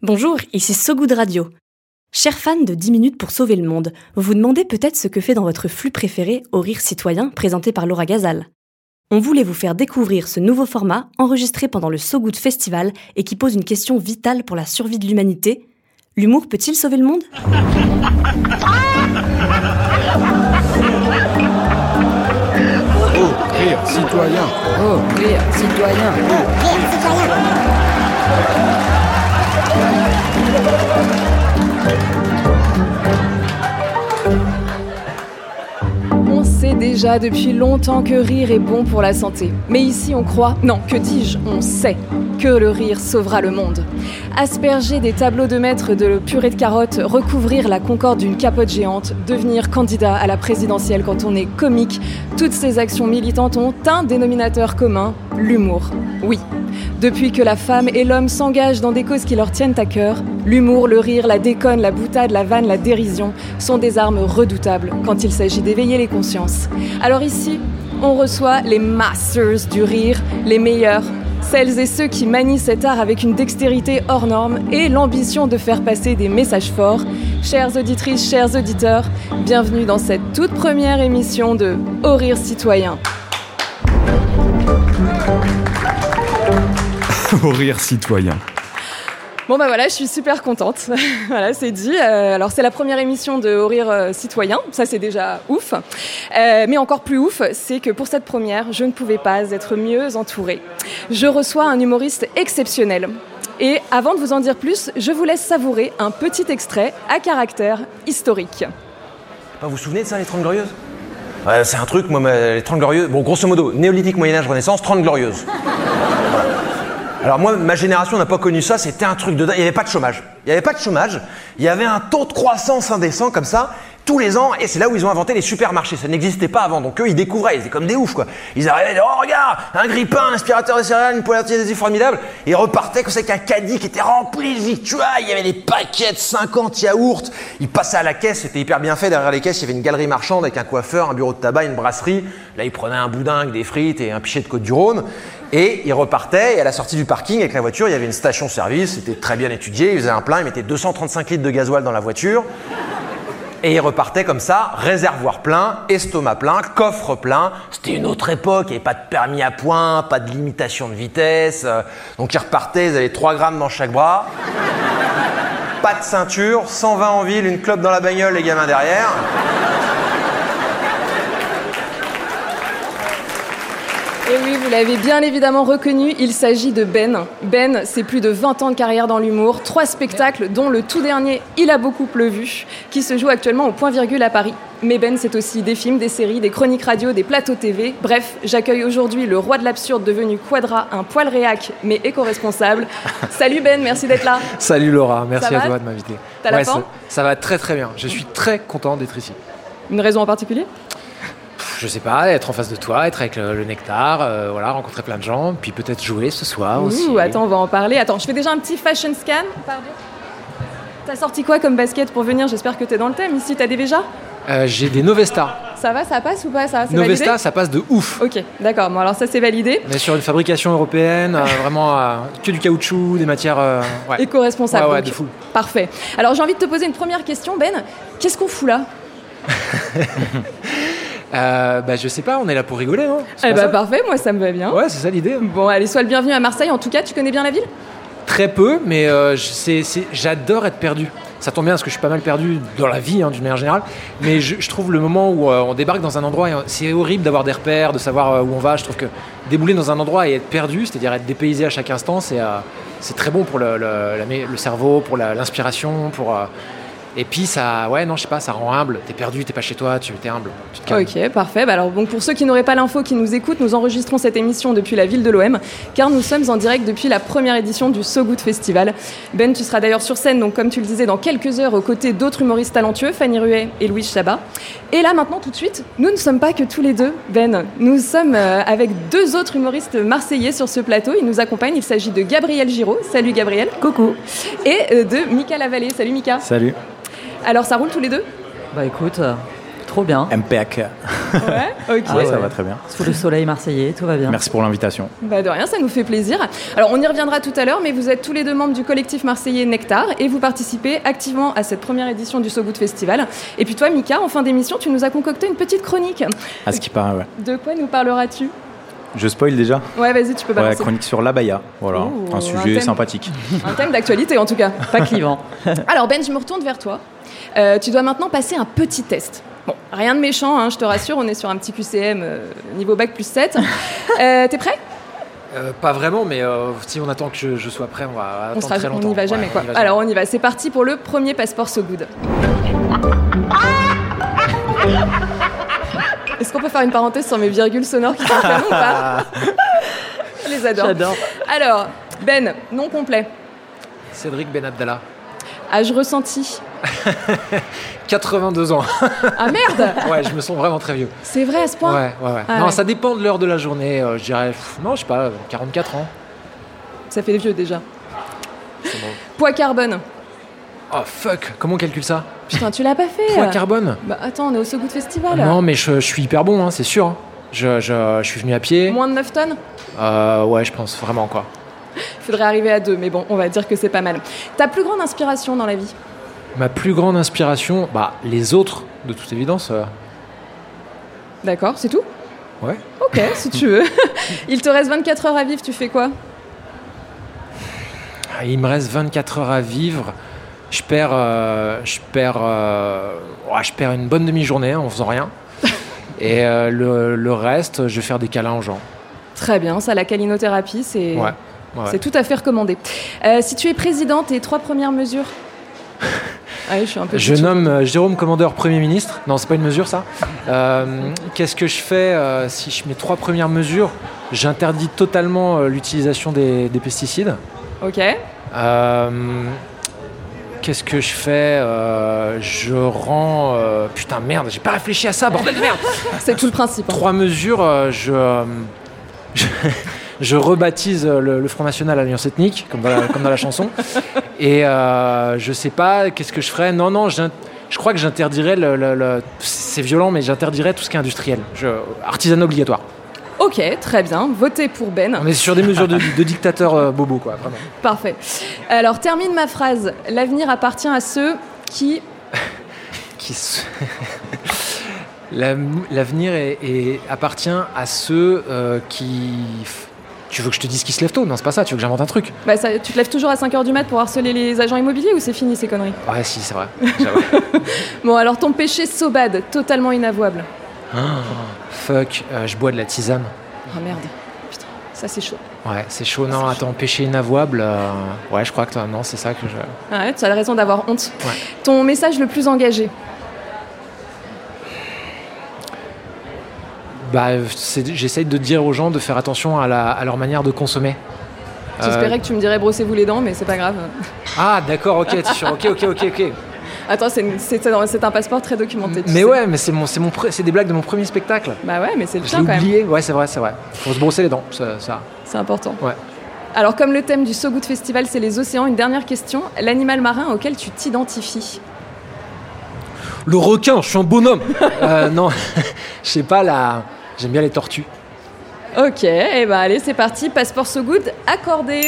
Bonjour, ici So Good Radio. Chers fans de 10 minutes pour sauver le monde, vous vous demandez peut-être ce que fait dans votre flux préféré Au Rire Citoyen présenté par Laura Gazal. On voulait vous faire découvrir ce nouveau format enregistré pendant le So Good Festival et qui pose une question vitale pour la survie de l'humanité. L'humour peut-il sauver le monde? Oh, rire citoyen. Oh, rire citoyen. On sait déjà depuis longtemps que rire est bon pour la santé. Mais ici, on croit, non, que dis-je, on sait que le rire sauvera le monde. Asperger des tableaux de maître de purée de carottes, recouvrir la concorde d'une capote géante, devenir candidat à la présidentielle quand on est comique, toutes ces actions militantes ont un dénominateur commun, l'humour. Oui, depuis que la femme et l'homme s'engagent dans des causes qui leur tiennent à cœur, l'humour, le rire, la déconne, la boutade, la vanne, la dérision sont des armes redoutables quand il s'agit d'éveiller les consciences. Alors ici, on reçoit les masters du rire, les meilleurs, celles et ceux qui manient cet art avec une dextérité hors norme et l'ambition de faire passer des messages forts. Chères auditrices, chers auditeurs, bienvenue dans cette toute première émission de Au rire citoyen. Au rire citoyen. Bon bah voilà, je suis super contente. voilà, c'est dit. Euh, alors c'est la première émission de Au rire euh, citoyen, ça c'est déjà ouf. Euh, mais encore plus ouf, c'est que pour cette première, je ne pouvais pas être mieux entourée. Je reçois un humoriste exceptionnel. Et avant de vous en dire plus, je vous laisse savourer un petit extrait à caractère historique. Vous vous souvenez de ça, les 30 Glorieuses? Ouais, C'est un truc, moi, les 30 Glorieuses, bon, grosso modo, néolithique, Moyen-Âge, Renaissance, 30 Glorieuses. Voilà. Alors moi, ma génération n'a pas connu ça, c'était un truc de dingue. Il n'y avait pas de chômage. Il n'y avait pas de chômage, il y avait un taux de croissance indécent comme ça, tous les ans, et c'est là où ils ont inventé les supermarchés. Ça n'existait pas avant, donc eux, ils découvraient, ils étaient comme des oufs, quoi. Ils arrivaient, disaient, oh regarde, un grille-pain, un aspirateur de céréales, une poêle à d'adhésif formidable, et ils repartaient comme ça avec un caddie qui était rempli de victuailles, il y avait des paquets de 50 yaourts, ils passaient à la caisse, c'était hyper bien fait, derrière les caisses, il y avait une galerie marchande avec un coiffeur, un bureau de tabac, une brasserie, là ils prenaient un boudin des frites et un pichet de côte du Rhône, et ils repartaient, et à la sortie du parking avec la voiture, il y avait une station-service, c'était très bien étudié, ils faisaient un plein, ils mettaient 235 litres de gasoil dans la voiture, et ils repartaient comme ça, réservoir plein, estomac plein, coffre plein. C'était une autre époque, il n'y avait pas de permis à points, pas de limitation de vitesse. euh, donc ils repartaient, ils avaient 3 grammes dans chaque bras. Pas de ceinture, 120 en ville, une clope dans la bagnole, les gamins derrière. Et oui, vous l'avez bien évidemment reconnu, il s'agit de Ben. Ben, c'est plus de 20 ans de carrière dans l'humour, trois spectacles, dont le tout dernier Il a beaucoup plu, qui se joue actuellement au point virgule à Paris. Mais Ben, c'est aussi des films, des séries, des chroniques radio, des plateaux TV. Bref, j'accueille aujourd'hui le roi de l'absurde devenu Quadra, un poil réac, mais éco-responsable. Salut Ben, merci d'être là. Salut Laura, merci à toi de m'inviter. La ça, va très très bien. Je suis très content d'être ici. Une raison en particulier? Je sais pas, être en face de toi, être avec le, le nectar, euh, voilà, rencontrer plein de gens, puis peut-être jouer ce soir aussi. Ouh, attends, on va en parler. Attends, je fais déjà un petit fashion scan. Pardon. T'as sorti quoi comme basket pour venir? J'espère que t'es dans le thème. Ici, t'as des Véja Euh, J'ai des Novesta. Ça va, ça passe ou pas? Ça Novesta, ça passe de ouf. Ok, d'accord. Bon, alors ça c'est validé. On est sur une fabrication européenne, euh, vraiment euh, que du caoutchouc, des matières. euh, ouais. Ouais, de fou. Parfait. Alors j'ai envie de te poser une première question, Ben. Qu'est-ce qu'on fout là? Euh, bah, je sais pas, on est là pour rigoler, non? Eh bah parfait, moi ça me va bien. Ouais, c'est ça l'idée. Bon, allez, sois le bienvenu à Marseille. En tout cas, tu connais bien la ville? Très peu, mais euh, j'adore être perdu. Ça tombe bien parce que je suis pas mal perdu dans la vie, hein, d'une manière générale. Mais je, je trouve le moment où euh, on débarque dans un endroit, c'est horrible d'avoir des repères, de savoir euh, où on va. Je trouve que débouler dans un endroit et être perdu, c'est-à-dire être dépaysé à chaque instant, c'est c'est très bon pour le, le- la mé- le cerveau, pour l'inspiration, pour. Et puis ça, ouais, non, je sais pas, ça rend humble. T'es perdu, t'es pas chez toi, tu es humble. Tu te. Ok, parfait. Bah alors, bon, pour ceux qui n'auraient pas l'info, qui nous écoutent, nous enregistrons cette émission depuis la ville de l'OM, car nous sommes en direct depuis la première édition du So Good Festival. Ben, tu seras d'ailleurs sur scène, donc comme tu le disais, dans quelques heures, aux côtés d'autres humoristes talentueux, Fanny Ruet et Louis Chabat. Et là, maintenant, tout de suite, nous ne sommes pas que tous les deux, Ben. Nous sommes euh, avec deux autres humoristes marseillais sur ce plateau. Ils nous accompagnent. Il s'agit de Gabriel Giraud. Salut Gabriel. Coucou. Et euh, de Mika Lavallée. Salut Mika. Salut. Alors, ça roule tous les deux Bah écoute, euh, trop bien. MPAC. Ouais, ok. Oui, ça va très bien. Sous le soleil marseillais, tout va bien. Merci pour l'invitation. Bah de rien, ça nous fait plaisir. Alors on y reviendra tout à l'heure, mais vous êtes tous les deux membres du collectif marseillais Nectar et vous participez activement à cette première édition du So Good Festival. Et puis toi, Mika, en fin d'émission, tu nous as concocté une petite chronique. À ce qui paraît, ouais. De quoi nous parleras-tu? Je spoil déjà Ouais, vas-y, tu peux Ouais, balancer. chronique sur l'abaya. Voilà, Ouh, un un sujet thème. sympathique. Un thème d'actualité en tout cas. Pas clivant. Alors Ben, je me retourne vers toi. Euh, tu dois maintenant passer un petit test. Bon, rien de méchant, hein, je te rassure, on est sur un petit QCM euh, niveau bac plus 7. Euh, T'es prêt? Euh, pas vraiment, mais euh, si on attend que je, je sois prêt, on va on, attendre sera- très on longtemps. n'y va jamais Ouais, quoi. on y va jamais. Alors on y va, c'est parti pour le premier passeport So Good. Est-ce qu'on peut faire une parenthèse sur mes virgules sonores qui sont ou pas? Je les adore. J'adore. Alors, Ben, nom complet. Cédric Ben Abdallah, Âge ressenti. 82 ans. Ah merde ouais, je me sens vraiment très vieux. C'est vrai à ce point Ouais, ouais, ouais. Ah non, ouais. ça dépend de l'heure de la journée. euh, je dirais, pff, non, je sais pas, 44 ans. Ça fait vieux déjà. C'est bon. Poids carbone. Oh fuck, comment on calcule ça Putain, tu l'as pas fait Poids euh. carbone Bah attends, on est au So Good Festival. Non, mais je, je suis hyper bon, hein, c'est sûr. hein. Je, je- je suis venu à pied. Moins de 9 tonnes Euh, ouais, je pense vraiment quoi. Il faudrait arriver à 2, mais bon, on va dire que c'est pas mal. Ta plus grande inspiration dans la vie? Ma plus grande inspiration, bah les autres, de toute évidence. euh, D'accord, c'est tout? Ouais. Ok, si tu veux. Il te reste 24 heures à vivre, tu fais quoi? Ah, Il me reste 24 heures à vivre. Je perds, euh, je perds, euh, ouais, je perds une bonne demi-journée en faisant rien. Et euh, le, le reste, je vais faire des câlins aux gens. Très bien, ça, la calinothérapie, c'est Ouais. Ouais. c'est tout à fait recommandé. Euh, si tu es président, tes trois premières mesures Ouais, je suis un peu Je têtue. nomme euh, Jérôme Commandeur Premier ministre. Non, c'est pas une mesure ça. Euh, Qu'est-ce que je fais euh, si je mets trois premières mesures J'interdis totalement l'utilisation des, des pesticides. Ok. Qu'est-ce que je fais Je rends. putain, merde, j'ai pas réfléchi à ça, bordel de merde C'est tout le principe. hein. Trois mesures, je, je, rebaptise euh, le, le Front National Alliance Ethnique, comme dans la, comme dans la chanson. Et euh, je sais pas, qu'est-ce que je ferais? Non, non, je crois que j'interdirais le. le- le- c'est violent, mais j'interdirais tout ce qui est industriel. Je, artisanat obligatoire. Ok, très bien. Votez pour Ben. On est sur des mesures de, de dictateur euh, bobo, quoi, vraiment. Parfait. Alors, termine ma phrase. L'avenir appartient à ceux qui. qui se- L'avenir est- est- appartient à ceux euh, qui. Tu veux que je te dise qui se lève tôt? Non, c'est pas ça, tu veux que j'invente un truc Bah, ça- tu te lèves toujours à 5h du mat pour harceler les agents immobiliers ou c'est fini ces conneries? Ouais, si, c'est vrai. Bon, alors ton péché sobad, totalement inavouable. Fuck, euh, je bois de la tisane. Oh merde. Putain, ça c'est chaud. Ouais, c'est chaud. Non, attends, péché inavouable. euh, Ouais, je crois que toi, non, c'est ça que je. Ah ouais, tu as raison d'avoir honte. Ouais. Ton message le plus engagé Bah, j'essaye de dire aux gens de faire attention à, la- à leur manière de consommer. Euh, J'espérais que tu me dirais brossez-vous les dents, mais c'est pas grave. Ah, d'accord, ok, sûr, ok, ok, ok, ok. Attends, c'est un passeport très documenté. tu Mais sais. ouais, mais c'est mon, c'est mon, des blagues de mon premier spectacle. Bah ouais, mais c'est le tien quand même. oublié. Ouais, c'est vrai, c'est vrai. Faut se brosser les dents, ça. ça. C'est important. Ouais. Alors, comme le thème du So Good Festival, c'est les océans, une dernière question. L'animal marin auquel tu t'identifies? Le requin, je suis un bonhomme. euh, non, je sais pas là. J'aime bien les tortues. Ok, et ben allez, c'est parti. Passeport So Good accordé.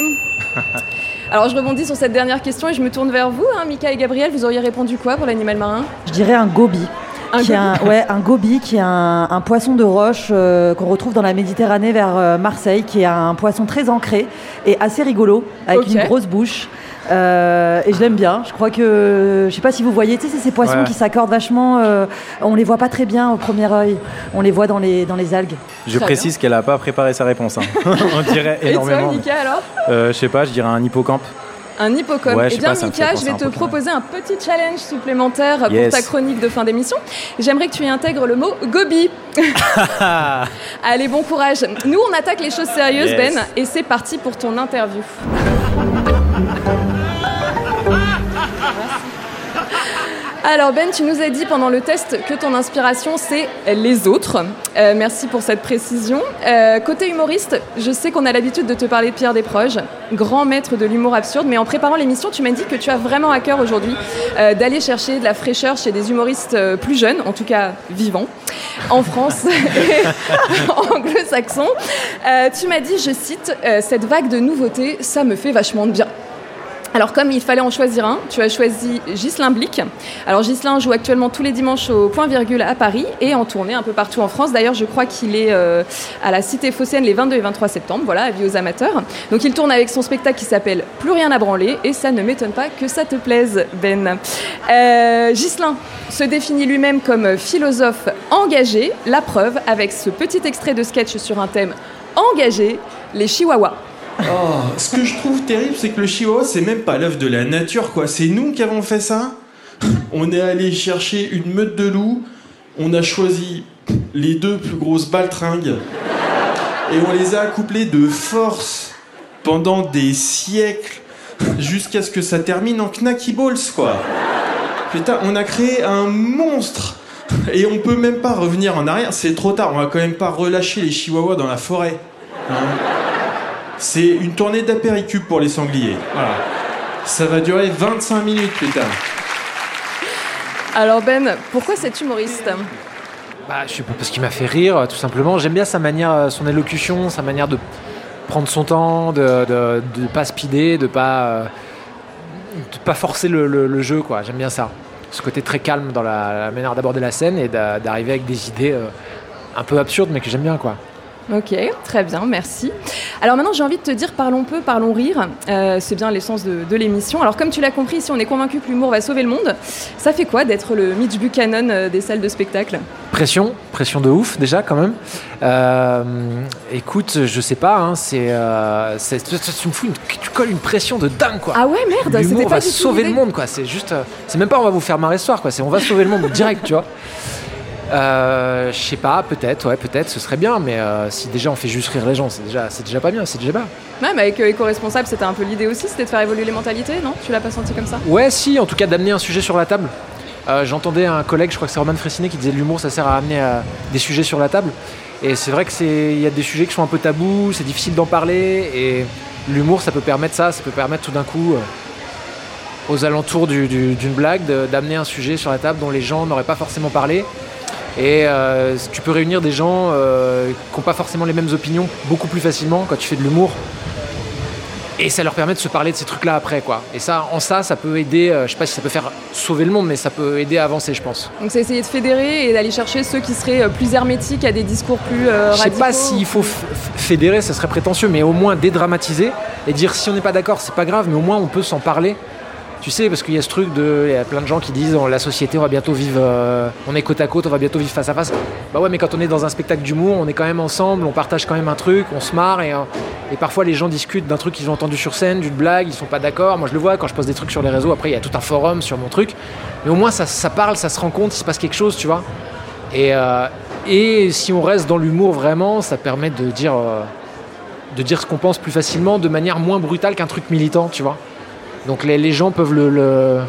Alors, je rebondis sur cette dernière question et je me tourne vers vous, hein, Mika et Gabriel. Vous auriez répondu quoi pour l'animal marin? Je dirais un gobi. Un qui est un, gobi ouais, un gobi qui est un, un poisson de roche euh, qu'on retrouve dans la Méditerranée vers euh, Marseille, qui est un poisson très ancré et assez rigolo, avec une grosse bouche. Euh, et je l'aime bien. Je crois que, je sais pas si vous voyez, tu sais, c'est ces poissons Ouais. qui s'accordent vachement. euh, on les voit pas très bien au premier œil. On les voit dans les, dans les algues. Je Très précise qu'elle n'a pas préparé sa réponse. hein. On dirait Et toi, énormément. Mika, alors? Euh, je sais pas, je dirais un hippocampe. Un hippocampe. Ouais, eh bien, pas, Mika, je vais te proposer un petit challenge supplémentaire pour ta chronique de fin d'émission. J'aimerais que tu y intègres le mot gobi. Allez, bon courage. Nous, on attaque les choses sérieuses, Yes. Ben, et c'est parti pour ton interview. Alors Ben, tu nous as dit pendant le test que ton inspiration c'est les autres. Euh, merci pour cette précision. Euh, côté humoriste, je sais qu'on a l'habitude de te parler de Pierre Desproges, grand maître de l'humour absurde, mais en préparant l'émission, tu m'as dit que tu as vraiment à cœur aujourd'hui euh, d'aller chercher de la fraîcheur chez des humoristes plus jeunes, en tout cas vivants. en France et anglo-saxon. Tu m'as dit, je cite, cette vague de nouveautés, ça me fait vachement de bien. Alors comme il fallait en choisir un, tu as choisi Ghislain Blic. Alors Ghislain joue actuellement tous les dimanches au Point Virgule à Paris et en tournée un peu partout en France. D'ailleurs, je crois qu'il est euh, à la Cité Phocéenne les 22 et 23 septembre. Voilà, avis aux amateurs. Donc il tourne avec son spectacle qui s'appelle Plus rien à branler et ça ne m'étonne pas que ça te plaise, Ben. Euh, Ghislain se définit lui-même comme philosophe engagé. La preuve avec ce petit extrait de sketch sur un thème engagé, les chihuahuas. Oh, ce que je trouve terrible, c'est que le chihuahua, c'est même pas l'œuvre de la nature, quoi. C'est nous qui avons fait ça. On est allé chercher une meute de loups, on a choisi les deux plus grosses baltringues, et on les a accouplées de force pendant des siècles, jusqu'à ce que ça termine en knacky balls, quoi. Putain, on a créé un monstre et on peut même pas revenir en arrière, c'est trop tard, on va quand même pas relâcher les chihuahuas dans la forêt. hein. C'est une tournée d'apéricube pour les sangliers. Voilà. Ça va durer 25 minutes, putain. Alors Ben, pourquoi cet humoriste? Bah, je sais pas, parce qu'il m'a fait rire, tout simplement. J'aime bien sa manière, euh, son élocution, sa manière de prendre son temps, de de, de pas speeder, de pas, euh, de pas forcer le, le- le jeu, quoi. J'aime bien ça. Ce côté très calme dans la, la manière d'aborder la scène et d'a- d'arriver avec des idées euh, un peu absurdes, mais que j'aime bien, quoi. Ok, très bien, merci. Alors maintenant, j'ai envie de te dire, parlons peu, parlons rire. Euh, c'est bien l'essence de, de l'émission. Alors comme tu l'as compris, si on est convaincu que l'humour va sauver le monde, ça fait quoi d'être le Mitch Buchanan euh, des salles de spectacle? Pression, pression de ouf déjà quand même. Euh, écoute, je sais pas, hein, c'est, euh, c'est- tu, tu me fous une- tu colles une pression de dingue quoi. Ah ouais, merde, c'était L'humour pas va du tout sauver le monde quoi. C'est juste, c'est même pas on va vous faire marrer ce soir quoi. C'est on va sauver le monde direct, tu vois. Euh, je sais pas, peut-être, ouais, peut-être, ce serait bien, mais euh, si déjà on fait juste rire les gens, c'est déjà, c'est déjà pas bien, c'est déjà pas. Ouais, mais avec euh, éco-responsable, c'était un peu l'idée aussi, c'était de faire évoluer les mentalités, non? Tu l'as pas senti comme ça? Ouais, si, en tout cas d'amener un sujet sur la table. Euh, J'entendais un collègue, je crois que c'est Roman Fressinet, qui disait l'humour ça sert à amener euh, des sujets sur la table. Et c'est vrai que c'est, il y a des sujets qui sont un peu tabous, c'est difficile d'en parler. Et l'humour ça peut permettre ça, ça peut permettre tout d'un coup, aux alentours du- du- d'une blague, de- d'amener un sujet sur la table dont les gens n'auraient pas forcément parlé. Et euh, tu peux réunir des gens euh, qui n'ont pas forcément les mêmes opinions beaucoup plus facilement quand tu fais de l'humour. Et ça leur permet de se parler de ces trucs-là après, quoi. Et ça, en ça, ça peut aider. euh, je sais pas si ça peut faire sauver le monde, mais ça peut aider à avancer, je pense. Donc c'est essayer de fédérer et d'aller chercher ceux qui seraient euh, plus hermétiques à des discours plus euh, je sais radicaux. pas s'il faut fédérer, ça serait prétentieux, mais au moins dédramatiser et dire si on n'est pas d'accord, c'est pas grave, mais au moins on peut s'en parler. Tu sais, parce qu'il y a ce truc de. Il y a plein de gens qui disent oh, la société, on va bientôt vivre. euh, on est côte à côte, on va bientôt vivre face à face. Bah ouais, mais quand on est dans un spectacle d'humour, on est quand même ensemble, on partage quand même un truc, on se marre et, euh, et parfois les gens discutent d'un truc qu'ils ont entendu sur scène, d'une blague, ils sont pas d'accord. Moi je le vois quand je poste des trucs sur les réseaux, après il y a tout un forum sur mon truc. Mais au moins ça, parle, ça se rend compte, il se passe quelque chose, tu vois. Et, euh, si on reste dans l'humour vraiment, ça permet de dire, de dire ce qu'on pense plus facilement, de manière moins brutale qu'un truc militant, tu vois. Donc les, les gens peuvent le, le-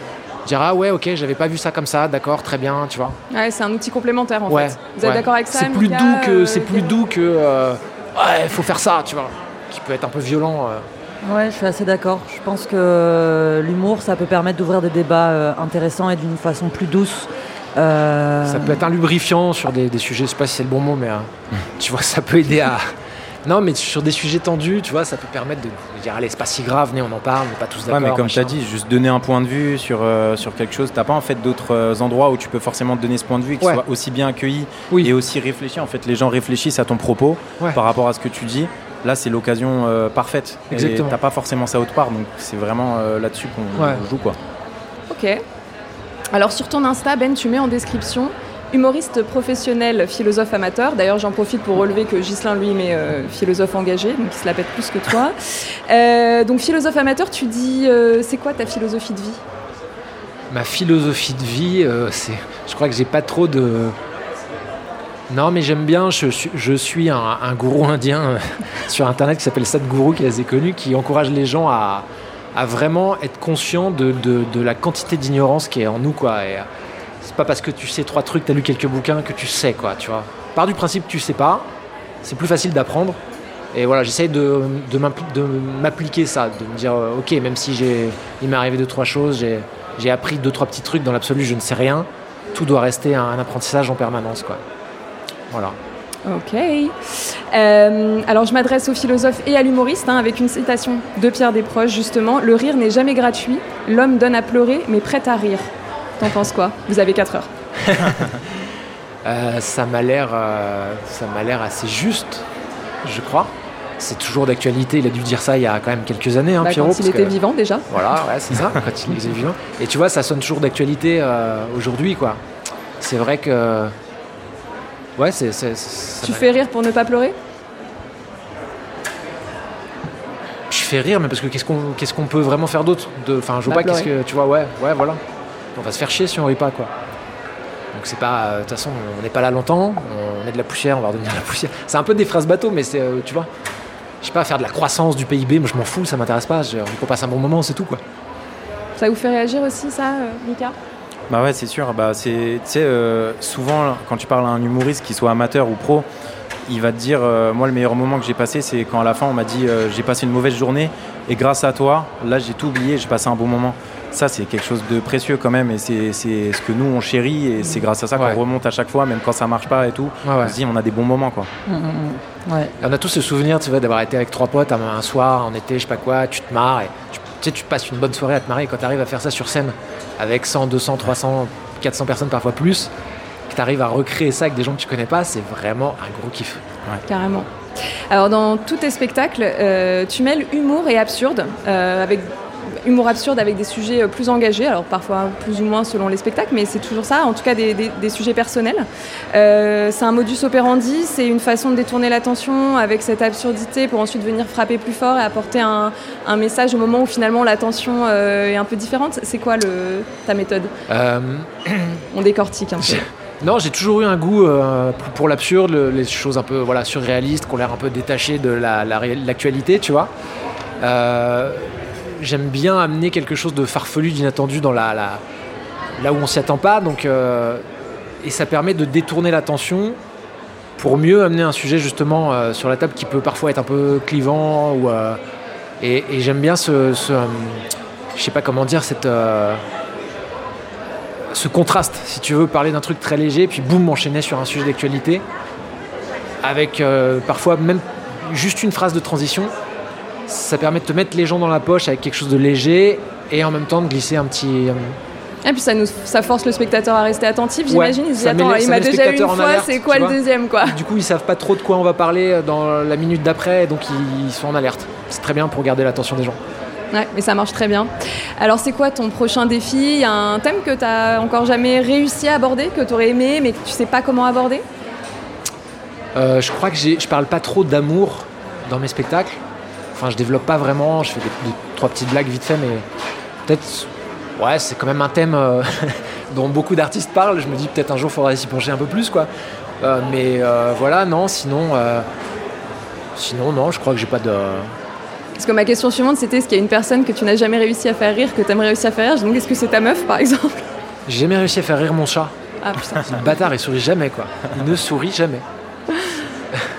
dire ah ouais ok j'avais pas vu ça comme ça, d'accord très bien, tu vois. Ouais, c'est un outil complémentaire en ouais. fait. Vous êtes ouais. d'accord avec ça C'est plus Mika, doux que euh, c'est plus doux que euh, ouais faut faire ça, tu vois, qui peut être un peu violent. euh. Ouais, je suis assez d'accord. Je pense que euh, l'humour, ça peut permettre d'ouvrir des débats euh, intéressants et d'une façon plus douce. Euh, Ça peut être un lubrifiant sur des, des sujets, je sais pas si c'est le bon mot, mais euh, tu vois, ça peut aider à. Non, mais sur des sujets tendus, tu vois, ça peut permettre de, de dire allez, c'est pas si grave, venez, on en parle, on n'est pas tous Ouais, d'accord. mais comme tu as dit, juste donner un point de vue sur, euh, sur quelque chose. T'as pas en fait d'autres euh, endroits où tu peux forcément te donner ce point de vue et qu'il Ouais. soit aussi bien accueilli Oui. et aussi réfléchi. En fait, les gens réfléchissent à ton propos Ouais. par rapport à ce que tu dis. Là, c'est l'occasion euh, parfaite. Exactement. T'as pas forcément ça autre part, donc c'est vraiment euh, là-dessus qu'on Ouais. joue quoi. Ok. Alors sur ton Insta, Ben, tu mets en description humoriste professionnel, philosophe amateur. D'ailleurs, j'en profite pour relever que Ghislain, lui, met euh, philosophe engagé, donc il se la pète plus que toi. Euh, donc philosophe amateur, tu dis, euh, c'est quoi ta philosophie de vie? Ma philosophie de vie, c'est, je crois que j'ai pas trop de. Non, mais j'aime bien. Je, suis- je suis un, un gourou indien sur internet qui s'appelle Sadhguru, qui est assez connu, qui encourage les gens à, à vraiment être conscients de, de- de la quantité d'ignorance qui est en nous, quoi. Et, c'est pas parce que tu sais trois trucs, tu as lu quelques bouquins que tu sais, quoi, tu vois. Par du principe, tu sais pas, c'est plus facile d'apprendre. Et voilà, j'essaye de, de m'appli- de m'appliquer ça, de me dire, euh, ok, même si j'ai, il m'est arrivé deux, trois choses, j'ai, appris deux, trois petits trucs, dans l'absolu, je ne sais rien. Tout doit rester un, apprentissage en permanence, quoi. Voilà. Ok. Euh, alors je m'adresse aux philosophes et à l'humoriste hein, avec une citation de Pierre Desproges justement. Le rire n'est jamais gratuit. L'homme donne à pleurer mais prête à rire. T'en penses quoi? Vous avez 4 heures. Euh, ça m'a l'air, euh, ça m'a l'air assez juste, je crois. C'est toujours d'actualité. Il a dû dire ça il y a quand même quelques années, hein, Bah, Pierrot. quand il était que- vivant déjà. Voilà, ouais, c'est ça, quand il était vivant. Et tu vois, ça sonne toujours d'actualité euh, aujourd'hui, quoi. C'est vrai que. Ouais, c'est. Tu fais rire pour ne pas pleurer? Je fais rire, mais parce que qu'est-ce qu'on qu'est-ce qu'on peut vraiment faire d'autre. Enfin, je vois Bah, pas, qu'est-ce que. Tu vois, ouais, ouais, voilà. On va se faire chier si on rit pas, quoi. Donc c'est pas. euh, De toute façon, on n'est pas là longtemps, on est de la poussière, on va redevenir de la poussière. C'est un peu des phrases bateau, mais c'est. euh, tu vois. Je sais pas, faire de la croissance du PIB, moi je m'en fous, ça m'intéresse pas. Je, on passe un bon moment, c'est tout, quoi. Ça vous fait réagir aussi ça, euh, Mika? Bah ouais, c'est sûr. Bah c'est, tu sais, euh, souvent quand tu parles à un humoriste, qu'il soit amateur ou pro, il va te dire, euh, moi le meilleur moment que j'ai passé, c'est quand à la fin on m'a dit, euh, j'ai passé une mauvaise journée et grâce à toi, là j'ai tout oublié, j'ai passé un bon moment. Ça c'est quelque chose de précieux quand même et c'est, ce que nous on chérit et c'est grâce à ça Ouais. qu'on remonte à chaque fois, même quand ça marche pas et tout. Ouais, ouais. On se dit, on a des bons moments quoi. Ouais. Et on a tous ce souvenir, tu vois, d'avoir été avec trois potes un, un soir, en été, je sais pas quoi, tu te marres et tu, tu sais, tu passes une bonne soirée à te marrer. Et quand tu arrives à faire ça sur scène avec 100, 200, 300, 400 personnes, parfois plus, que tu arrives à recréer ça avec des gens que tu connais pas, c'est vraiment un gros kiff. Carrément. Alors dans tous tes spectacles, euh, tu mêles humour et absurde, euh, avec humour absurde avec des sujets euh, plus engagés, alors parfois plus ou moins selon les spectacles, mais c'est toujours ça, en tout cas des, des- des sujets personnels. Euh, c'est un modus operandi, c'est une façon de détourner l'attention avec cette absurdité pour ensuite venir frapper plus fort et apporter un, un message au moment où finalement l'attention euh, est un peu différente. C'est quoi le, ta méthode Euh, On décortique un peu. non, j'ai toujours eu un goût euh, pour, l'absurde, le- les choses un peu voilà, surréalistes, qui ont l'air un peu détachées de la- la l'actualité, tu vois. Euh, J'aime bien amener quelque chose de farfelu, d'inattendu dans la, la- là où on s'y attend pas. Donc, euh, et ça permet de détourner l'attention pour mieux amener un sujet justement euh, sur la table qui peut parfois être un peu clivant. Euh, et j'aime bien ce, sais pas comment dire, cette, ce contraste, si tu veux parler d'un truc très léger, puis boum, enchaîner sur un sujet d'actualité, avec parfois même juste une phrase de transition. Ça permet de te mettre les gens dans la poche avec quelque chose de léger et en même temps de glisser un petit. euh, Et puis ça, nous, ça force le spectateur à rester attentif, Ouais, j'imagine. Il se dit, attends, il m'a déjà eu une fois, c'est quoi le deuxième, quoi Du coup, ils savent pas trop de quoi on va parler dans la minute d'après, donc ils, sont en alerte. C'est très bien pour garder l'attention des gens. Ouais, mais ça marche très bien. Alors, c'est quoi ton prochain défi? Il y a un thème que tu as encore jamais réussi à aborder, que tu aurais aimé, mais que tu sais pas comment aborder? Euh, je crois que je parle pas trop d'amour dans mes spectacles. Enfin, je développe pas vraiment. Je fais des, des- trois petites blagues vite fait, mais peut-être. Ouais, c'est quand même un thème euh, dont beaucoup d'artistes parlent. Je me dis peut-être un jour, il faudrait s'y pencher un peu plus, quoi. Euh, mais euh, voilà, non. Sinon, sinon, non. Je crois que j'ai pas de. Parce que ma question suivante, c'était est-ce qu'il y a une personne que tu n'as jamais réussi à faire rire, que tu aimerais réussir à faire rire? Donc, est-ce que c'est ta meuf, par exemple? J'ai jamais réussi à faire rire mon chat. Ah putain. Le bâtard, il sourit jamais, quoi. Il ne sourit jamais.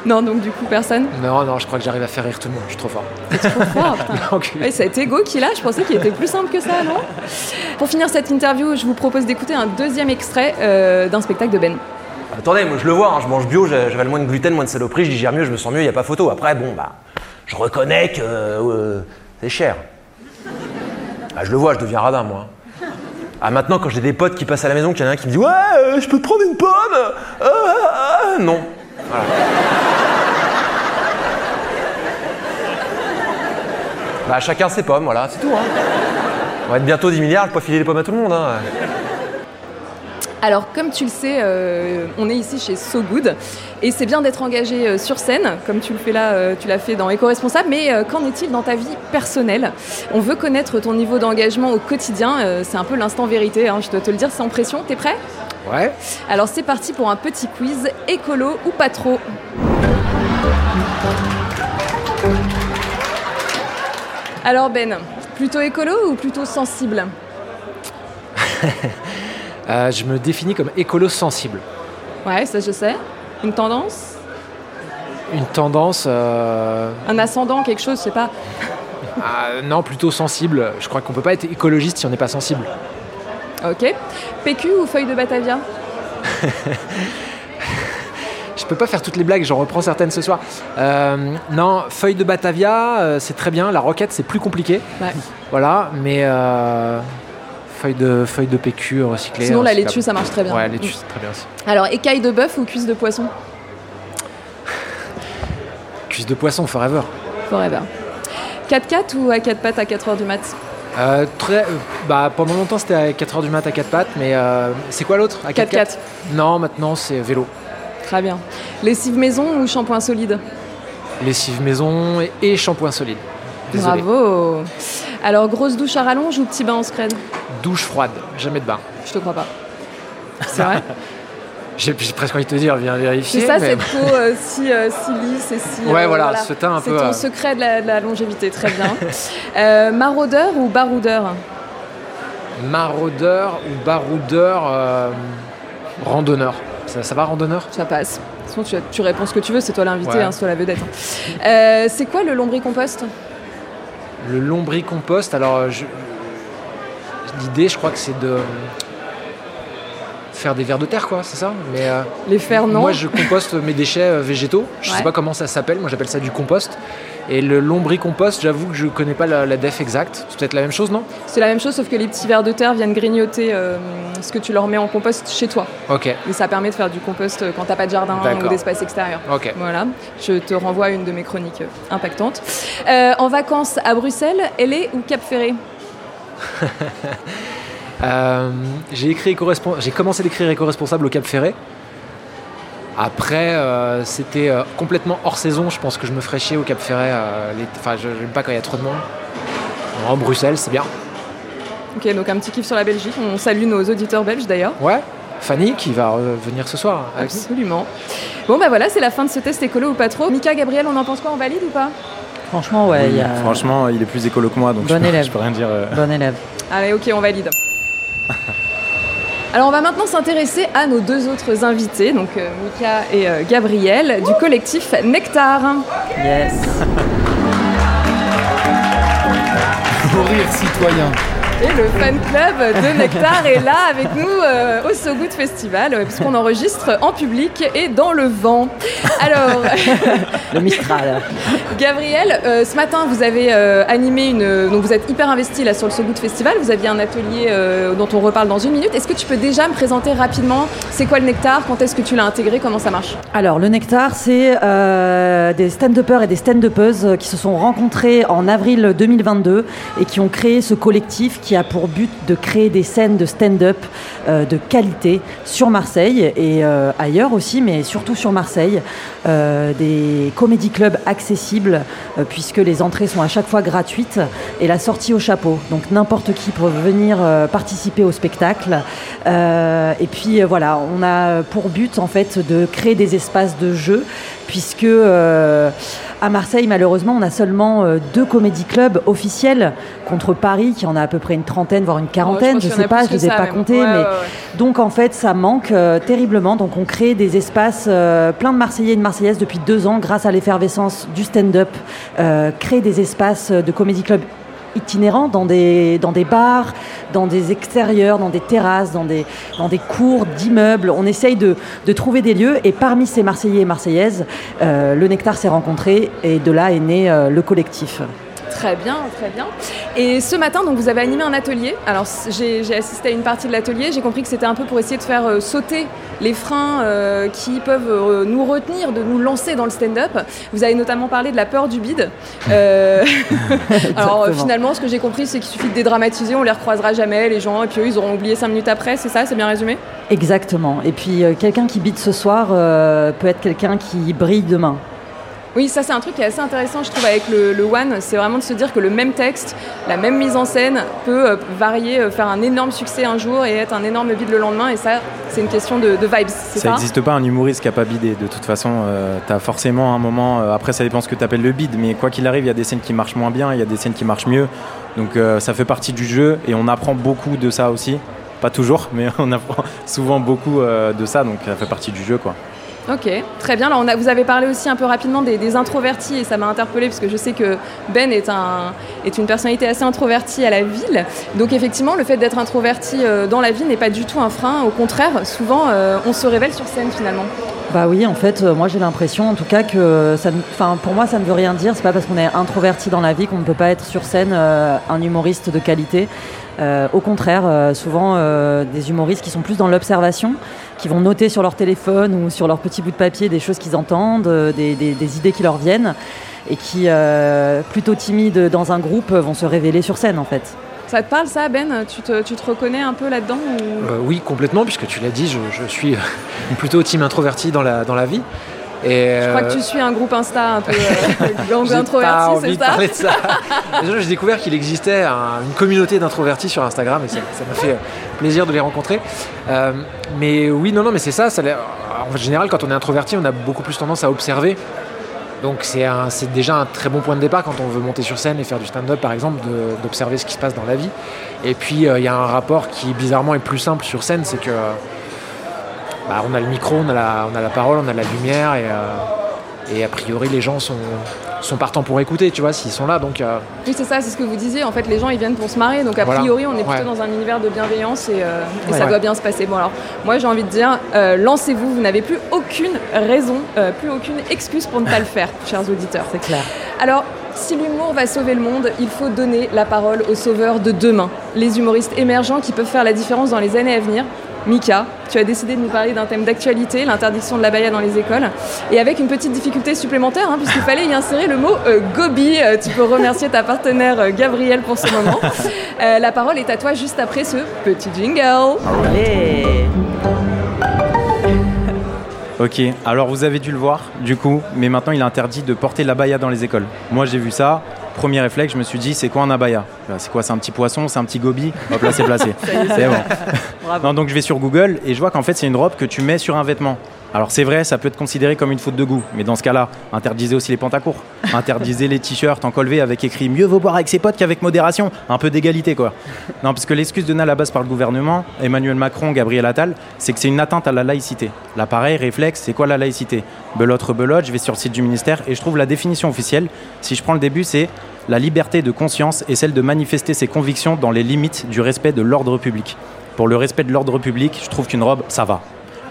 Non, donc du coup, personne? Non, non, je crois que j'arrive à faire rire tout le monde. Je suis trop fort. Trop fort, putain. L'enculé. Ouais, cet ego qu'il a, je pensais qu'il était plus simple que ça, non? Pour finir cette interview, je vous propose d'écouter un deuxième extrait euh, d'un spectacle de Ben. Attendez, moi je le vois, hein, je mange bio, j'avale moins de gluten, moins de saloperie, je digère mieux, je me sens mieux, il n'y a pas photo. Après, bon, bah, je reconnais que euh, c'est cher. Bah, je le vois, je deviens radin, moi. Ah, maintenant, quand j'ai des potes qui passent à la maison, qu'il y en a un qui me dit Ouais, euh, je peux te prendre une pomme Non. Voilà. Bah, chacun ses pommes, voilà, c'est tout. Hein. On va être bientôt 10 milliards, je peux pas filer les pommes à tout le monde. Hein. Alors, comme tu le sais, euh, on est ici chez So Good et c'est bien d'être engagé euh, sur scène, comme tu le fais là, euh, tu l'as fait dans Éco-Responsable, mais euh, qu'en est-il dans ta vie personnelle? On veut connaître ton niveau d'engagement au quotidien, euh, c'est un peu l'instant vérité, hein, je dois te le dire sans pression, t'es prêt? Ouais. Alors, c'est parti pour un petit quiz écolo ou pas trop? Alors Ben, plutôt écolo ou plutôt sensible Euh, je me définis comme écolo sensible. Ouais, ça je sais. Une tendance Une tendance. euh, Un ascendant, quelque chose, je sais pas. ah, non, plutôt sensible. Je crois qu'on peut pas être écologiste si on n'est pas sensible. Ok. PQ ou feuille de Batavia Je peux pas faire toutes les blagues, j'en reprends certaines ce soir. Euh, non, feuille de Batavia, euh, c'est très bien. La roquette, c'est plus compliqué. Ouais. Voilà, mais euh, feuille de feuille de PQ recyclée. Sinon, la laitue, ça marche très bien. Ouais, laitue, c'est très bien aussi. Alors, écaille de bœuf ou cuisse de poisson? Cuisse de poisson, forever. Forever. 4x4 ou à 4 pattes à 4h du mat? Euh, très, bah, pendant longtemps, c'était à 4h du mat à 4 pattes, mais euh, c'est quoi l'autre? À 4x4. Non, maintenant, c'est vélo. Très bien. Lessive maison ou shampoing solide Lessive maison et, et shampoing solide. Désolé. Bravo Alors, grosse douche à rallonge ou petit bain en scred Douche froide, jamais de bain. Je te crois pas. C'est vrai J'ai presque envie de te dire, viens vérifier. C'est ça, mais- cette peau euh, si, euh, si lisse et si... Ouais, euh, voilà, ce teint un C'est peu, ton euh, secret de la, de la longévité, très bien. Maraudeur ou baroudeur Maraudeur ou baroudeur, randonneur. Ça, ça va, randonneur? Ça passe. Sinon, tu, tu réponds ce que tu veux, c'est toi l'invité, Ouais. hein, c'est toi la vedette. hein. Euh, c'est quoi le lombricompost? Le lombricompost, alors euh, je- l'idée, je crois que c'est de euh, faire des vers de terre, quoi, c'est ça? Mais euh, Les fers, non? Moi, je composte mes déchets végétaux. Je Ouais. sais pas comment ça s'appelle. Moi, j'appelle ça du compost. Et le lombricompost, j'avoue que je connais pas la, la def exacte. C'est peut-être la même chose, non? C'est la même chose, sauf que les petits vers de terre viennent grignoter euh, ce que tu leur mets en compost chez toi. Ok. Et ça permet de faire du compost quand t'as pas de jardin ou d'espace extérieur. Ok. Voilà, je te renvoie à une de mes chroniques euh, impactantes. Euh, en vacances à Bruxelles, LA ou Cap Ferré? Euh, j'ai écrit j'ai commencé d'écrire éco-responsable au Cap Ferré. Après, euh, c'était euh, complètement hors saison. Je pense que je me ferais chier au Cap Ferré. euh. Enfin, je n'aime pas quand il y a trop de monde. En Bruxelles, c'est bien. Ok, donc un petit kiff sur la Belgique. On salue nos auditeurs belges d'ailleurs. Ouais. Fanny qui va euh, venir ce soir. Absolument. Bon, bah voilà, c'est la fin de ce test écolo ou pas trop. Mika, Gabriel, on en pense quoi? On valide ou pas? Franchement, ouais, il y a... Franchement, il est plus écolo que moi, donc Bon je, peux, élève. je peux rien dire. euh. Bon élève. Allez, ok, on valide. Alors, on va maintenant s'intéresser à nos deux autres invités, donc euh, Mika et euh, Gabriel, du collectif Nectar. Yes. Au rire citoyen. Et le fan club de Nectar est là avec nous euh, au So Good Festival, euh, puisqu'on enregistre en public et dans le vent. Alors, Le Mistral. Gabriel, euh, ce matin, vous avez euh, animé une. Donc, vous êtes hyper investi là sur le So Good Festival. Vous aviez un atelier euh, dont on reparle dans une minute. Est-ce que tu peux déjà me présenter rapidement c'est quoi le Nectar? Quand est-ce que tu l'as intégré? Comment ça marche? Alors, le Nectar, c'est euh, des stand-uppers et des stand-uppeuses qui se sont rencontrés en avril 2022 et qui ont créé ce collectif qui a pour but de créer des scènes de stand-up euh, de qualité sur Marseille et euh, ailleurs aussi, mais surtout sur Marseille. Euh, des comédie clubs accessibles puisque les entrées sont à chaque fois gratuites et la sortie au chapeau. Donc n'importe qui peut venir participer au spectacle. Et puis voilà, on a pour but en fait de créer des espaces de jeu puisque euh, à Marseille malheureusement on a seulement euh, deux comédie clubs officiels contre Paris qui en a à peu près une trentaine voire une quarantaine, je en sais pas, je que les ai pas comptés, Ouais, mais ouais, donc en fait, ça manque euh, terriblement. Donc on crée des espaces, plein de Marseillais et de Marseillaises depuis deux ans grâce à l'effervescence du stand-up, créer des espaces de comédie club itinérants dans des, dans des bars, dans des extérieurs, dans des terrasses, dans des, dans des cours d'immeubles. On essaye de, de trouver des lieux et parmi ces Marseillais et Marseillaises, euh, le Nectar s'est rencontré et de là est né euh, le collectif. Très bien, très bien. Et ce matin, donc, vous avez animé un atelier. Alors, j'ai assisté à une partie de l'atelier. J'ai compris que c'était un peu pour essayer de faire euh, sauter les freins euh, qui peuvent euh, nous retenir de nous lancer dans le stand-up. Vous avez notamment parlé de la peur du bide. Alors, finalement, ce que j'ai compris, c'est qu'il suffit de dédramatiser. On les recroisera jamais, les gens, et puis eux, ils auront oublié cinq minutes après. C'est ça C'est bien résumé? Exactement. Et puis quelqu'un qui bite ce soir peut être quelqu'un qui brille demain. Oui, ça c'est un truc qui est assez intéressant, je trouve, avec le, le One, c'est vraiment de se dire que le même texte, la même mise en scène peut euh, varier, euh, faire un énorme succès un jour et être un énorme vide le lendemain, et ça, c'est une question de, de vibes, Ça n'existe pas un humoriste qui a pas bidé. De toute façon, euh, t'as forcément un moment. euh, après, ça dépend ce que tu appelles le bide, mais quoi qu'il arrive, il y a des scènes qui marchent moins bien, il y a des scènes qui marchent mieux. Donc euh, ça fait partie du jeu et on apprend beaucoup de ça aussi. Pas toujours, mais on apprend souvent beaucoup de ça, donc ça fait partie du jeu, quoi. Ok, très bien. Alors, on a, vous avez parlé aussi un peu rapidement des, introvertis, et ça m'a interpellé parce que je sais que Ben est, un, est une personnalité assez introvertie à la ville. Donc, effectivement, le fait d'être introverti euh, dans la vie n'est pas du tout un frein. Au contraire, souvent, euh, on se révèle sur scène finalement. Bah oui, en fait, euh, moi j'ai l'impression, en tout cas, que ça, pour moi, ça ne veut rien dire. C'est pas parce qu'on est introverti dans la vie qu'on ne peut pas être sur scène un humoriste de qualité. Au contraire, souvent des humoristes qui sont plus dans l'observation, qui vont noter sur leur téléphone ou sur leur petit bout de papier des choses qu'ils entendent, euh, des, des- des idées qui leur viennent, et qui, euh, plutôt timides dans un groupe, vont se révéler sur scène, en fait. Ça te parle ça, Ben? Tu te, tu te reconnais un peu là-dedans ou- Euh, oui, complètement, puisque tu l'as dit, je, je suis euh, plutôt team introverti dans la, dans la vie. Et, Je crois euh, que tu suis un groupe Insta un peu euh, introverti, c'est ça de ça. Déjà, j'ai découvert qu'il existait un- une communauté d'introvertis sur Instagram et ça m'a fait euh, plaisir de les rencontrer. Euh, mais oui, non, non, mais c'est ça. ça en général, quand on est introverti, on a beaucoup plus tendance à observer. Donc c'est déjà un très bon point de départ quand on veut monter sur scène et faire du stand-up par exemple, d'observer ce qui se passe dans la vie. Et puis euh, il y a un rapport qui bizarrement est plus simple sur scène, c'est que bah, on a le micro, on a la, on a la parole, on a la lumière et, euh, et a priori les gens sont, sont partants pour écouter, tu vois, s'ils sont là. Donc euh, Oui, c'est ça, c'est ce que vous disiez. En fait, les gens, ils viennent pour se marrer. Donc, a Voilà. priori, on est plutôt Ouais. dans un univers de bienveillance et, euh, et Ouais. ça Ouais. doit bien se passer. Bon, alors, moi, j'ai envie de dire, euh, lancez-vous. Vous n'avez plus aucune raison, plus aucune excuse pour ne pas le faire, chers auditeurs. C'est clair. Alors, si l'humour va sauver le monde, il faut donner la parole aux sauveurs de demain, les humoristes émergents qui peuvent faire la différence dans les années à venir. Mika, tu as décidé de nous parler d'un thème d'actualité, l'interdiction de la baya dans les écoles, et avec une petite difficulté supplémentaire, hein, puisqu'il fallait y insérer le mot euh, gobi. Euh, tu peux remercier ta partenaire euh, Gabrielle pour ce moment. Euh, la parole est à toi juste après ce petit jingle. Allez Ok, alors vous avez dû le voir, du coup, mais maintenant il est interdit de porter l'abaya dans les écoles. Moi j'ai vu ça, premier réflexe, je me suis dit, c'est quoi un abaya C'est quoi C'est un petit poisson C'est un petit gobi Hop là, c'est placé. c'est bon. Non, donc je vais sur Google et je vois qu'en fait c'est une robe que tu mets sur un vêtement. Alors c'est vrai, ça peut être considéré comme une faute de goût, mais dans ce cas-là, interdisez aussi les pantacours. Interdisez les t-shirts en col V avec écrit mieux vaut boire avec ses potes qu'avec modération. Un peu d'égalité quoi. Non, parce que l'excuse donnée à la base par le gouvernement, Emmanuel Macron, Gabriel Attal, c'est que c'est une atteinte à la laïcité. Là pareil, réflexe, c'est quoi la laïcité? Belote rebelote, je vais sur le site du ministère et je trouve la définition officielle. Si je prends le début, c'est la liberté de conscience et celle de manifester ses convictions dans les limites du respect de l'ordre public. Pour le respect de l'ordre public, je trouve qu'une robe, ça va.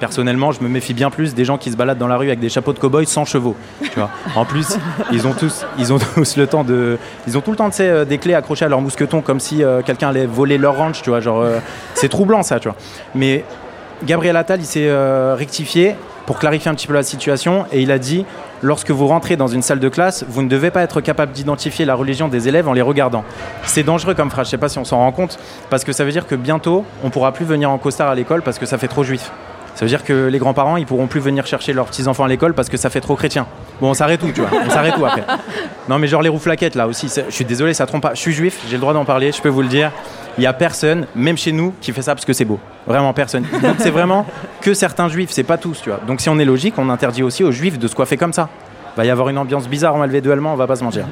Personnellement, je me méfie bien plus des gens qui se baladent dans la rue avec des chapeaux de cow-boy sans chevaux. Tu vois. En plus, ils ont tous, ils ont tous le temps de, ils ont tout le temps de euh, des clés accrochées à leur mousqueton comme si euh, quelqu'un allait voler leur ranch. Tu vois, genre, euh, c'est troublant ça, tu vois. Mais Gabriel Attal, il s'est rectifié pour clarifier un petit peu la situation et il a dit lorsque vous rentrez dans une salle de classe, vous ne devez pas être capable d'identifier la religion des élèves en les regardant. C'est dangereux comme phrase, je sais pas si on s'en rend compte, parce que ça veut dire que bientôt, on pourra plus venir en costard à l'école parce que ça fait trop juif. Ça veut dire que les grands-parents, ils pourront plus venir chercher leurs petits-enfants à l'école parce que ça fait trop chrétien. Bon, on s'arrête où, tu vois? On s'arrête où après? Non, mais genre les rouflaquettes, là aussi, je suis désolé, ça trompe pas. Je suis juif, j'ai le droit d'en parler, je peux vous le dire. Il y a personne, même chez nous, qui fait ça parce que c'est beau. Vraiment personne. Donc c'est vraiment que certains juifs, c'est pas tous, tu vois. Donc si on est logique, on interdit aussi aux juifs de se coiffer comme ça. Va y avoir une ambiance bizarre en Malvé allemand, on va pas se mentir.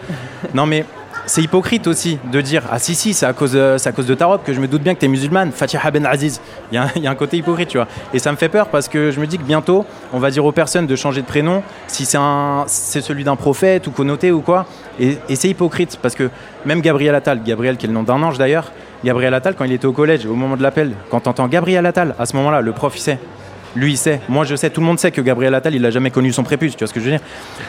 Non, mais c'est hypocrite aussi de dire Ah si, si, c'est à, cause, à cause de ta robe que je me doute bien que tu es musulmane, Fatiha Ben Aziz. Il y, a un- côté hypocrite, tu vois. Et ça me fait peur parce que je me dis que bientôt, on va dire aux personnes de changer de prénom si c'est celui d'un prophète ou connoté ou quoi. Et, et c'est hypocrite parce que même Gabriel Attal, Gabriel qui est le nom d'un ange d'ailleurs, Gabriel Attal, quand il était au collège, au moment de l'appel, quand t'entends Gabriel Attal, à ce moment-là, le prof il sait. Lui, il sait. Moi, je sais. Tout le monde sait que Gabriel Attal, il n'a jamais connu son prépuce. Tu vois ce que je veux dire?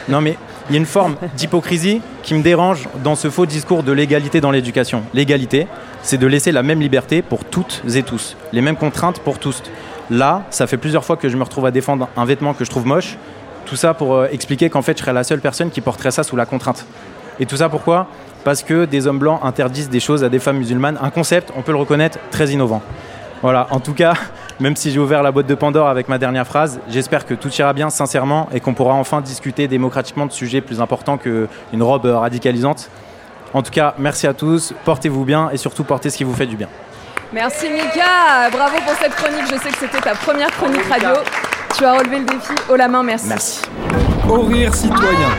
Non, mais il y a une forme d'hypocrisie qui me dérange dans ce faux discours de l'égalité dans l'éducation. L'égalité, c'est de laisser la même liberté pour toutes et tous. Les mêmes contraintes pour tous. Là, ça fait plusieurs fois que je me retrouve à défendre un vêtement que je trouve moche. Tout ça pour euh, expliquer qu'en fait, je serais la seule personne qui porterait ça sous la contrainte. Et tout ça pourquoi? Parce que des hommes blancs interdisent des choses à des femmes musulmanes. Un concept, on peut le reconnaître, très innovant. Voilà, en tout cas, même si j'ai ouvert la boîte de Pandore avec ma dernière phrase, j'espère que tout ira bien sincèrement et qu'on pourra enfin discuter démocratiquement de sujets plus importants qu'une robe radicalisante. En tout cas, merci à tous, portez-vous bien et surtout portez ce qui vous fait du bien. Merci Mika, bravo pour cette chronique. Je sais que c'était ta première chronique radio. Tu as relevé le défi haut la main, merci. Merci. Au rire citoyen.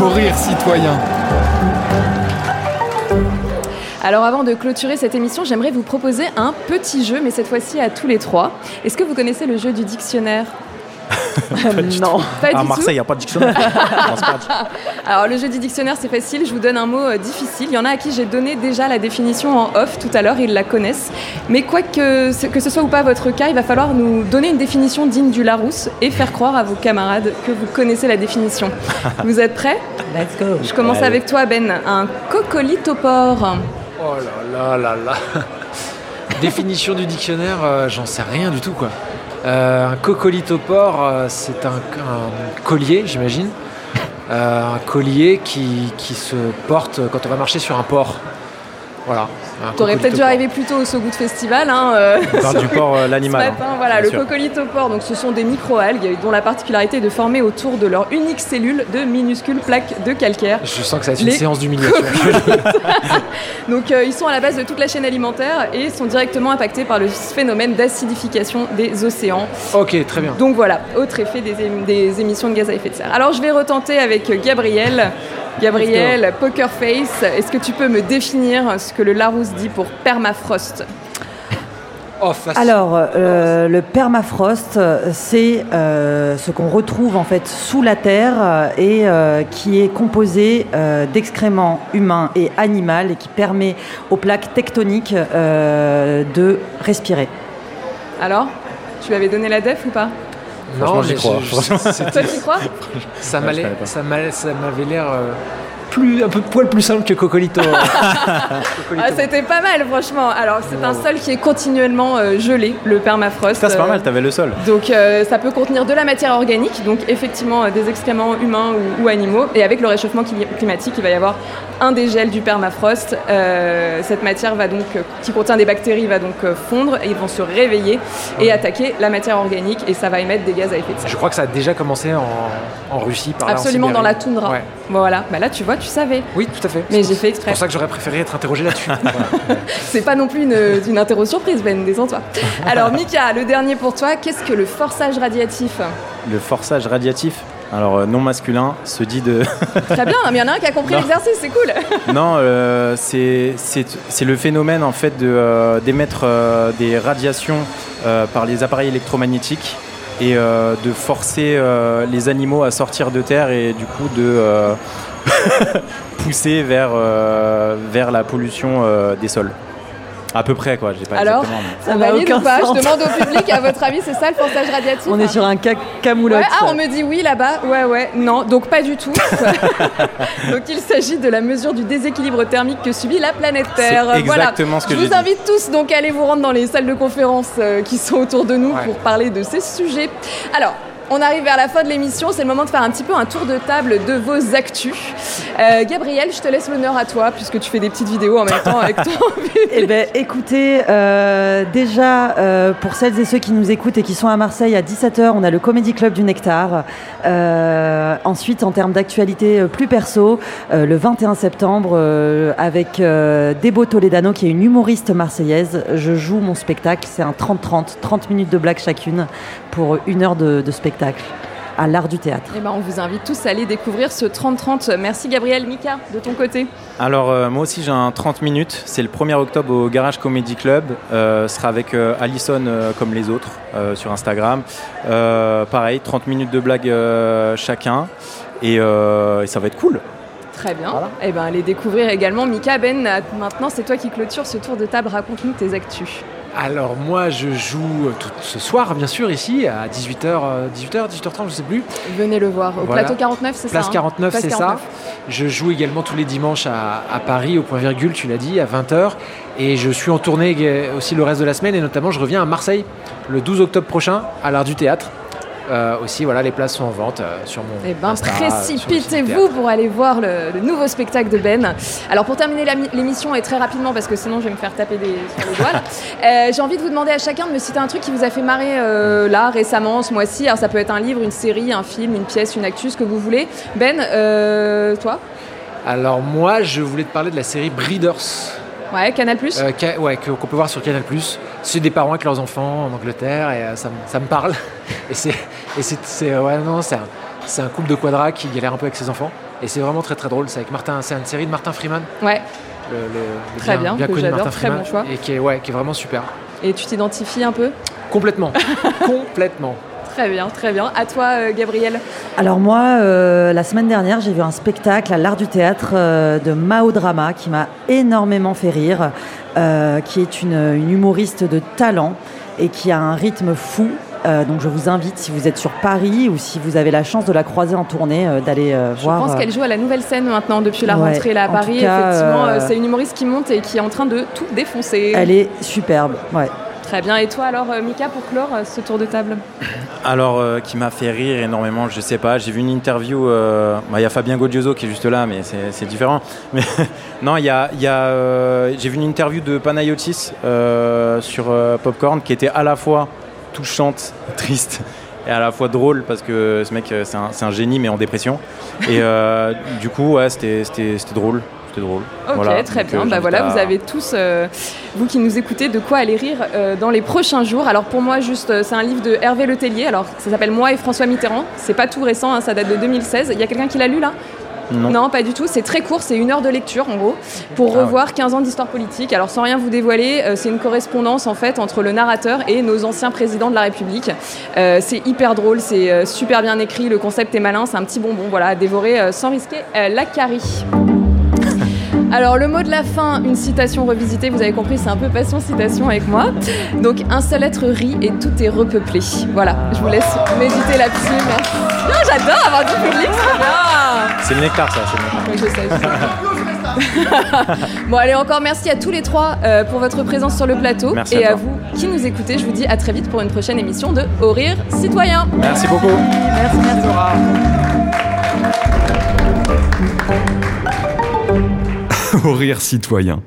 Au rire citoyen. Alors avant de clôturer cette émission, j'aimerais vous proposer un petit jeu, mais cette fois-ci à tous les trois. Est-ce que vous connaissez le jeu du dictionnaire? Non. Pas À du tout. Marseille, il n'y a pas de dictionnaire. Non, Alors le jeu du dictionnaire c'est facile, je vous donne un mot euh, difficile. Il y en a à qui j'ai donné déjà la définition en off tout à l'heure, ils la connaissent. Mais quoi que, ce- que ce soit ou pas votre cas, il va falloir nous donner une définition digne du Larousse et faire croire à vos camarades que vous connaissez la définition. vous êtes prêts? Let's go. Je commence Allez. avec toi Ben. Un coccolithopore. Oh là là là là. Définition du dictionnaire, euh, j'en sais rien du tout quoi. Euh, un coccolithopore, euh, c'est un, un collier, j'imagine. Euh, un collier qui, qui se porte quand on va marcher sur un port. Voilà. T'aurais peut-être dû arriver plus tôt au So Good Festival. Hein, euh, On parle du port, euh, l'animal. Hein. voilà, le sûr. coccolithopore, donc ce sont des microalgues dont la particularité est de former autour de leur unique cellule de minuscules plaques de calcaire. Je sens que ça va être une séance d'humiliation. Donc euh, ils sont à la base de toute la chaîne alimentaire et sont directement impactés par le phénomène d'acidification des océans. ok, très bien. Donc voilà, autre effet des, ém- des émissions de gaz à effet de serre. Alors je vais retenter avec Gabriel. Gabriel, Poker Face, est-ce que tu peux me définir ce que le Larousse dit pour permafrost Oh. Alors, euh, le permafrost, c'est euh, ce qu'on retrouve en fait sous la terre euh, et euh, qui est composé euh, d'excréments humains et animaux et qui permet aux plaques tectoniques euh, de respirer. Alors Tu lui avais donné la def ou pas? Franchement, j'y crois. je- Toi tu crois ça m'avait l'air euh, plus un peu poil plus simple que Cocolito. Ah, c'était pas mal, franchement. Alors, c'est un sol qui est continuellement euh, gelé, le permafrost. Putain, c'est pas Euh, mal, t'avais le sol. Donc, euh, ça peut contenir de la matière organique, donc effectivement euh, des excréments humains ou, ou animaux. Et avec le réchauffement cli- climatique, il va y avoir un dégel du permafrost. Euh, cette matière va donc, euh, qui contient des bactéries va donc euh, fondre et ils vont se réveiller et attaquer la matière organique et ça va émettre des gaz à effet de serre. Je crois que ça a déjà commencé en, en Russie. Par là, en Absolument dans la toundra. Ouais. Voilà, bah là tu vois, tu savais. Oui, tout à fait. Mais j'ai fait exprès. C'est pour ça que j'aurais préféré être interrogé là-dessus. C'est pas non plus une, une interro surprise, Ben, détends-toi. Alors, Mika, le dernier pour toi, qu'est-ce que le forçage radiatif? Le forçage radiatif, alors euh, non masculin, se dit de. Très bien, mais il y en a un qui a compris l'exercice, c'est cool. non, euh, c'est c'est- c'est le phénomène en fait de, euh, d'émettre euh, des radiations euh, par les appareils électromagnétiques et euh, de forcer euh, les animaux à sortir de terre et du coup de pousser vers, euh, vers la pollution euh, des sols. À peu près quoi, j'ai pas Alors, exactement. mais- ça valide ou pas? Sens. Je demande au public, à votre avis, c'est ça le forçage radiatif On est sur un ca- camoulox. Ouais, ah, on me dit oui là-bas. Ouais, ouais, non, donc pas du tout. donc il s'agit de la mesure du déséquilibre thermique que subit la planète Terre. C'est Voilà. exactement ce que Je vous dit. invite tous donc à aller vous rendre dans les salles de conférence euh, qui sont autour de nous Ouais. pour parler de ces sujets. Alors. On arrive vers la fin de l'émission, c'est le moment de faire un petit peu un tour de table de vos actus. Euh, Gabriel, je te laisse l'honneur à toi puisque tu fais des petites vidéos en même temps avec ton Eh ben, écoutez, euh, déjà, euh, pour celles et ceux qui nous écoutent et qui sont à Marseille, à 17h, on a le Comédie Club du Nectar. Ensuite, en termes d'actualité plus perso, le 21 septembre, avec Debo Toledano, qui est une humoriste marseillaise, je joue mon spectacle. C'est un 30-30, 30 minutes de blague chacune pour une heure de spectacle à l'art du théâtre. Eh ben, on vous invite tous à aller découvrir ce 30-30. Merci Gabriel. Mika, de ton côté Alors euh, moi aussi j'ai un 30 minutes, c'est le 1er octobre au Garage Comedy Club, euh, ce sera avec euh, Alison euh, comme les autres euh, sur Instagram. Euh, pareil, 30 minutes de blague euh, chacun et, euh, et ça va être cool. Très bien. Eh ben, allez découvrir également Mika. Ben, maintenant, c'est toi qui clôture ce tour de table. Raconte-nous tes actus. Alors moi je joue tout ce soir bien sûr ici à 18h, 18h, 18h30 je sais plus. Venez le voir au Voilà. plateau 49, c'est ça Place hein 49 Place c'est ça. 49. Je joue également tous les dimanches à, à Paris au point virgule tu l'as dit à 20h et je suis en tournée euh, aussi le reste de la semaine et notamment je reviens à Marseille le 12 octobre prochain à l'art du théâtre. Euh, aussi voilà les places sont en vente euh, sur mon Eh ben, le précipitez-vous pour aller voir le, le nouveau spectacle de Ben. Alors, pour terminer l'émission, et très rapidement, parce que sinon je vais me faire taper des, sur les doigts, euh, j'ai envie de vous demander à chacun de me citer un truc qui vous a fait marrer là, récemment, ce mois-ci. Alors, ça peut être un livre, une série, un film, une pièce, une actu, ce que vous voulez. Ben, toi? Alors moi je voulais te parler de la série Breeders. Ouais, Canal Plus Euh, ca- ouais, qu'on peut voir sur Canal+. C'est des parents avec leurs enfants en Angleterre et euh, ça, me- ça me parle. Et c'est, ouais, non, un, couple de quadras qui galère un peu avec ses enfants. Et c'est vraiment très très drôle. C'est avec Martin, c'est une série de Martin Freeman, Ouais. le, Très bien, que connu j'adore, Martin très Freeman, bon choix. et qui est, ouais, qui est vraiment super. Et tu t'identifies un peu? Complètement, complètement. Très bien, très bien. À toi, euh, Gabriel. Alors moi, euh, la semaine dernière, j'ai vu un spectacle à l'art du théâtre euh, de Mao Drama qui m'a énormément fait rire, euh, qui est une, une humoriste de talent et qui a un rythme fou. Donc je vous invite, si vous êtes sur Paris ou si vous avez la chance de la croiser en tournée, d'aller euh, Je voir. pense qu'elle joue à la nouvelle scène maintenant depuis la Ouais, rentrée là à Paris. cas, Effectivement, c'est une humoriste qui monte et qui est en train de tout défoncer. Elle est superbe, ouais. Très bien. Et toi alors, euh, Mika, pour clore euh, ce tour de table Alors, euh, qui m'a fait rire énormément, je sais pas. J'ai vu une interview. bah, Il y a Fabien Godioso qui est juste là, mais c'est différent. Non, il y a. J'ai vu une interview de Panayotis sur Popcorn qui était à la fois touchante, triste et à la fois drôle parce que ce mec, c'est un, un génie, mais en dépression. Et du coup, ouais, c'était drôle. C'était drôle. Ok, Voilà. très bien. euh, bah voilà, à- vous avez tous, euh, vous qui nous écoutez, de quoi aller rire euh, dans les prochains jours. Alors pour moi, juste, c'est un livre de Hervé Letellier. Alors ça s'appelle Moi et François Mitterrand. C'est pas tout récent, hein, ça date de 2016. Il y a quelqu'un qui l'a lu là? Non. pas du tout. C'est très court, c'est une heure de lecture en gros, pour Ah ouais. revoir 15 ans d'histoire politique. Alors sans rien vous dévoiler, euh, c'est une correspondance en fait entre le narrateur et nos anciens présidents de la République. Euh, c'est hyper drôle, c'est euh, super bien écrit, le concept est malin, c'est un petit bonbon, voilà, à dévorer sans risquer la carie. Alors le mot de la fin, une citation revisitée, vous avez compris, c'est un peu passion citation avec moi. Donc un seul être rit et tout est repeuplé. Voilà, je vous laisse méditer là-dessus. Merci. Non, j'adore avoir du public, c'est le nectar, ça. C'est le nectar. Oui, je sais. bon, allez, encore merci à tous les trois euh, pour votre présence sur le plateau. Merci et à vous qui nous écoutez, je vous dis à très vite pour une prochaine émission de Au Rire Citoyen. Merci beaucoup. Merci, merci. Au rire citoyen